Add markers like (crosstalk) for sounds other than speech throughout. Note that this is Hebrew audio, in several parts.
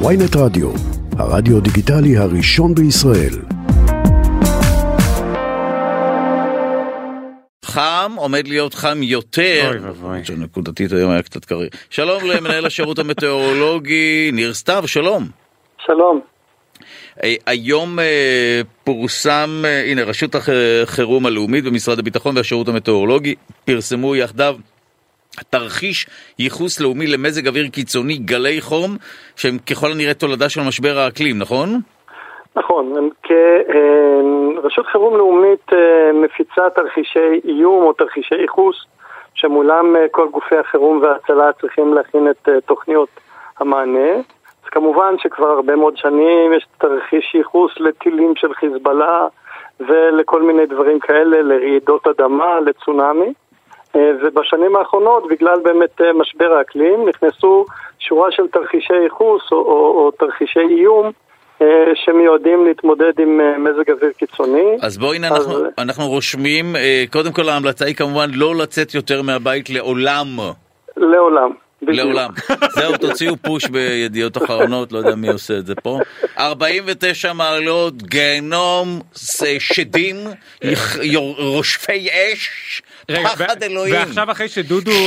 ויינט רדיו, הרדיו דיגיטלי הראשון בישראל. חם, עומד להיות חם יותר, אוי ואבוי. שנקודתית היום היה קצת קריר. שלום למנהל השירות המטאורולוגי ניר סתיו, שלום. שלום. אה, היום אה, פורסם, אה, הנה רשות החירום הלאומית במשרד הביטחון והשירות המטאורולוגי פרסמו יחדיו תרחיש ייחוס לאומי למזג אוויר קיצוני, גלי חום, שהם ככל הנראה תולדה של משבר האקלים, נכון? נכון, כרשות חירום לאומית אה, מפיצה תרחישי איום או תרחישי ייחוס שמולם אה, כל גופי החירום וההצלה צריכים להכין את אה, תוכניות המענה. אז כמובן שכבר הרבה מאוד שנים יש תרחיש ייחוס לטילים של חיזבאללה ולכל מיני דברים כאלה, לרעידות אדמה, לצונאמי. ובשנים האחרונות, בגלל באמת משבר האקלים, נכנסו שורה של תרחישי ייחוס או, או, או תרחישי איום אה, שמיועדים להתמודד עם אה, מזג אוויר קיצוני. אז בואי הנה אנחנו, אנחנו רושמים, אה, קודם כל ההמלצה היא כמובן לא לצאת יותר מהבית לעולם. לעולם. בדיוק. לעולם. (laughs) זהו, תוציאו פוש בידיעות אחרונות, לא יודע מי עושה את זה פה. 49 מעלות, גיהנום, שדים, רושפי אש, פחד אלוהים. ועכשיו אחרי שדודו... (laughs)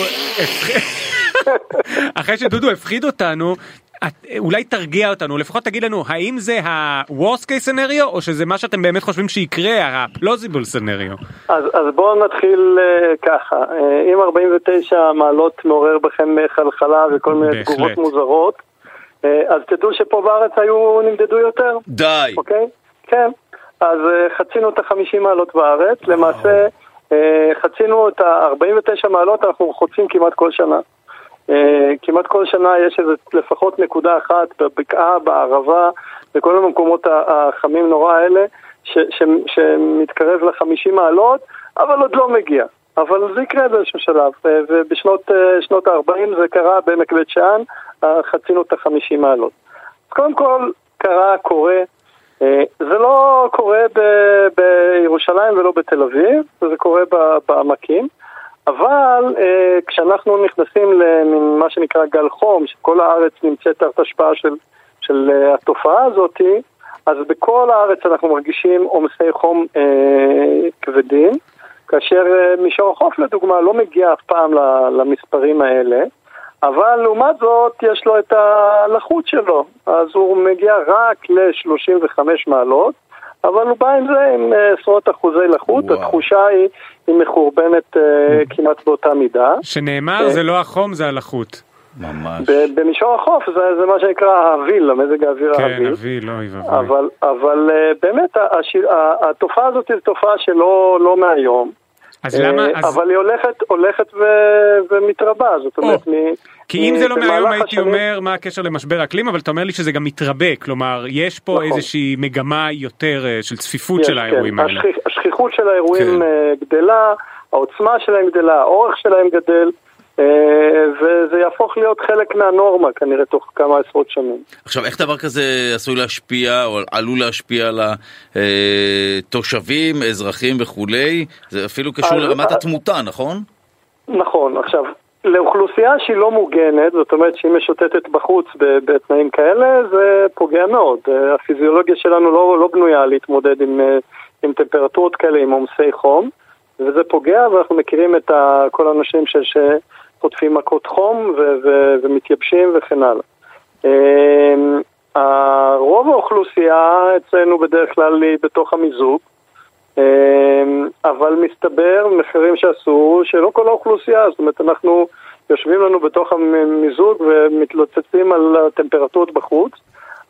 אחרי שדודו הפחיד אותנו, את, אולי תרגיע אותנו, לפחות תגיד לנו, האם זה ה-Worst case scenario, או שזה מה שאתם באמת חושבים שיקרה, ה-plausible scenario? אז, אז בואו נתחיל uh, ככה, uh, אם 49 מעלות מעורר בכם חלחלה וכל מיני תגובות מוזרות, uh, אז תדעו שפה בארץ היו נמדדו יותר. די. אוקיי? כן. אז uh, חצינו את ה-50 מעלות בארץ, למעשה uh, חצינו את ה-49 מעלות, אנחנו חוצים כמעט כל שנה. אה, כמעט כל שנה יש איזה לפחות נקודה אחת בבקעה, בערבה, בכל המקומות החמים נורא האלה, שמתקרב ל-50 מעלות, אבל עוד לא מגיע. אבל זה יקרה באיזשהו שלב, אה, ובשנות אה, ה-40 זה קרה בעמק בית שאן, חצינו את ה-50 מעלות. אז קודם כל, קרה, קורה. זה לא קורה ב- בירושלים ולא בתל אביב, זה קורה בעמקים. אבל אה, כשאנחנו נכנסים למה שנקרא גל חום, שכל הארץ נמצאת תחת השפעה של, של אה, התופעה הזאת, אז בכל הארץ אנחנו מרגישים עומסי חום אה, כבדים, כאשר אה, מישור החוף לדוגמה לא מגיע אף פעם למספרים האלה, אבל לעומת זאת יש לו את הלחות שלו, אז הוא מגיע רק ל-35 מעלות, אבל הוא בא עם זה עם אה, עשרות אחוזי לחות, וואו. התחושה היא, היא מחורבנת אה, כמעט באותה מידה. שנאמר אה, זה לא החום זה הלחות. ממש. במישור החוף זה, זה מה שנקרא ההביל, המזג האוויר כן, ההביל. כן, הביל, אוי ואבוי. אבל, אבל אה, באמת השיר, התופעה הזאת היא תופעה שלא לא מהיום. אז למה... אז... אבל היא הולכת, הולכת ו... ומתרבה, זאת אומרת, מ... כי אם זה לא מהיום הייתי אומר מה הקשר למשבר אקלים, אבל אתה אומר לי שזה גם מתרבה, כלומר, יש פה נכון. איזושהי מגמה יותר של צפיפות של האירועים כן. האלה. השכיחות של האירועים כן. גדלה, העוצמה שלהם גדלה, האורך שלהם גדל. וזה יהפוך להיות חלק מהנורמה כנראה תוך כמה עשרות שנים. עכשיו איך דבר כזה עשוי להשפיע או עלול להשפיע על התושבים, אזרחים וכולי? זה אפילו קשור לרמת התמותה, נכון? נכון, עכשיו לאוכלוסייה שהיא לא מוגנת, זאת אומרת שהיא משוטטת בחוץ בתנאים כאלה, זה פוגע מאוד. הפיזיולוגיה שלנו לא, לא בנויה להתמודד עם, עם טמפרטורות כאלה, עם עומסי חום, וזה פוגע, ואנחנו מכירים את כל האנשים ש... חוטפים מכות חום ו- ו- ומתייבשים וכן הלאה. אמ, רוב האוכלוסייה אצלנו בדרך כלל היא בתוך המיזוג, אמ, אבל מסתבר, מחקרים שעשו, שלא כל האוכלוסייה, זאת אומרת אנחנו יושבים לנו בתוך המיזוג ומתלוצצים על הטמפרטורות בחוץ,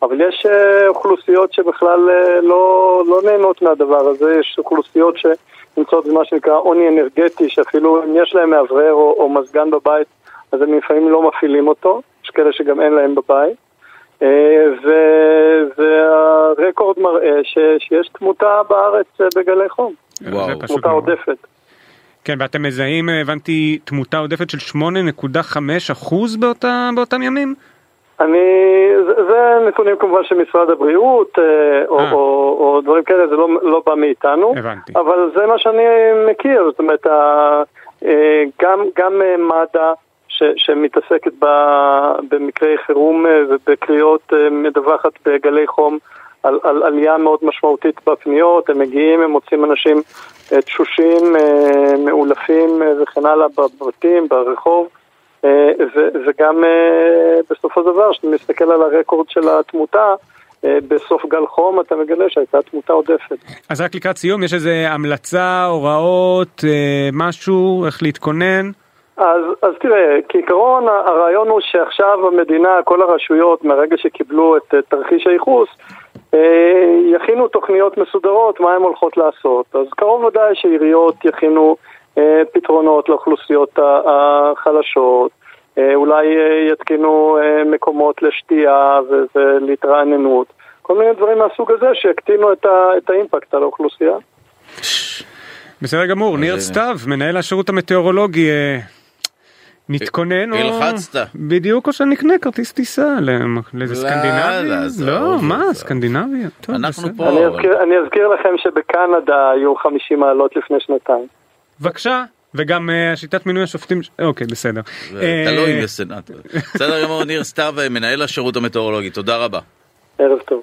אבל יש אה, אוכלוסיות שבכלל אה, לא, לא נהנות מהדבר הזה, יש אוכלוסיות שנמצאות במה שנקרא עוני אנרגטי, שאפילו אם יש להם מאוורר או, או מזגן בבית, אז הם לפעמים לא מפעילים אותו, יש כאלה שגם אין להם בבית. אה, ו, והרקורד מראה ש, שיש תמותה בארץ בגלי חום, וואו. תמותה עודפת. כן, ואתם מזהים, הבנתי, תמותה עודפת של 8.5% באותה, באותם ימים? אני, זה, זה נתונים כמובן של משרד הבריאות, אה, או, או, או דברים כאלה, זה לא, לא בא מאיתנו. הבנתי. אבל זה מה שאני מכיר, זאת אומרת, אה, גם, גם אה, מד"א, ש, שמתעסקת ב, במקרי חירום אה, ובקריאות אה, מדווחת בגלי חום על, על עלייה מאוד משמעותית בפניות, הם מגיעים, הם מוצאים אנשים אה, תשושים, אה, מאולפים אה, וכן הלאה בבתים, ברחוב, אה, וגם אה, בסופו של דבר, כשאתה מסתכל על הרקורד של התמותה, אה, בסוף גל חום אתה מגלה שהייתה תמותה עודפת. אז רק לקראת סיום, יש איזה המלצה, הוראות, אה, משהו, איך להתכונן? אז, אז תראה, כעיקרון הרעיון הוא שעכשיו המדינה, כל הרשויות, מהרגע שקיבלו את אה, תרחיש הייחוס, אה, יכינו תוכניות מסודרות מה הן הולכות לעשות. אז קרוב ודאי שעיריות יכינו אה, פתרונות לאוכלוסיות החלשות, אה, אולי אה, יתקינו אה, מקומות לשתייה ולהתרעננות, כל מיני דברים מהסוג הזה שיקטינו את, האימפקט על האוכלוסייה. בסדר גמור, ניר אה, סתיו, מנהל השירות המטאורולוגי, אה, נתכונן או... הלחצת. בדיוק, או שנקנה כרטיס טיסה לאיזה לא, סקנדינביה? עזוב, לא, מה. סקנדינביה? טוב, אנחנו בסדר. פה. אני אזכיר לכם שבקנדה היו 50 מעלות לפני שנתיים. בבקשה, וגם אה, שיטת מינוי השופטים, אוקיי, בסדר. אה, תלוי בסנאט. בסדר גמור, ניר סתיו, מנהל השירות המטאורולוגי, תודה רבה. ערב טוב.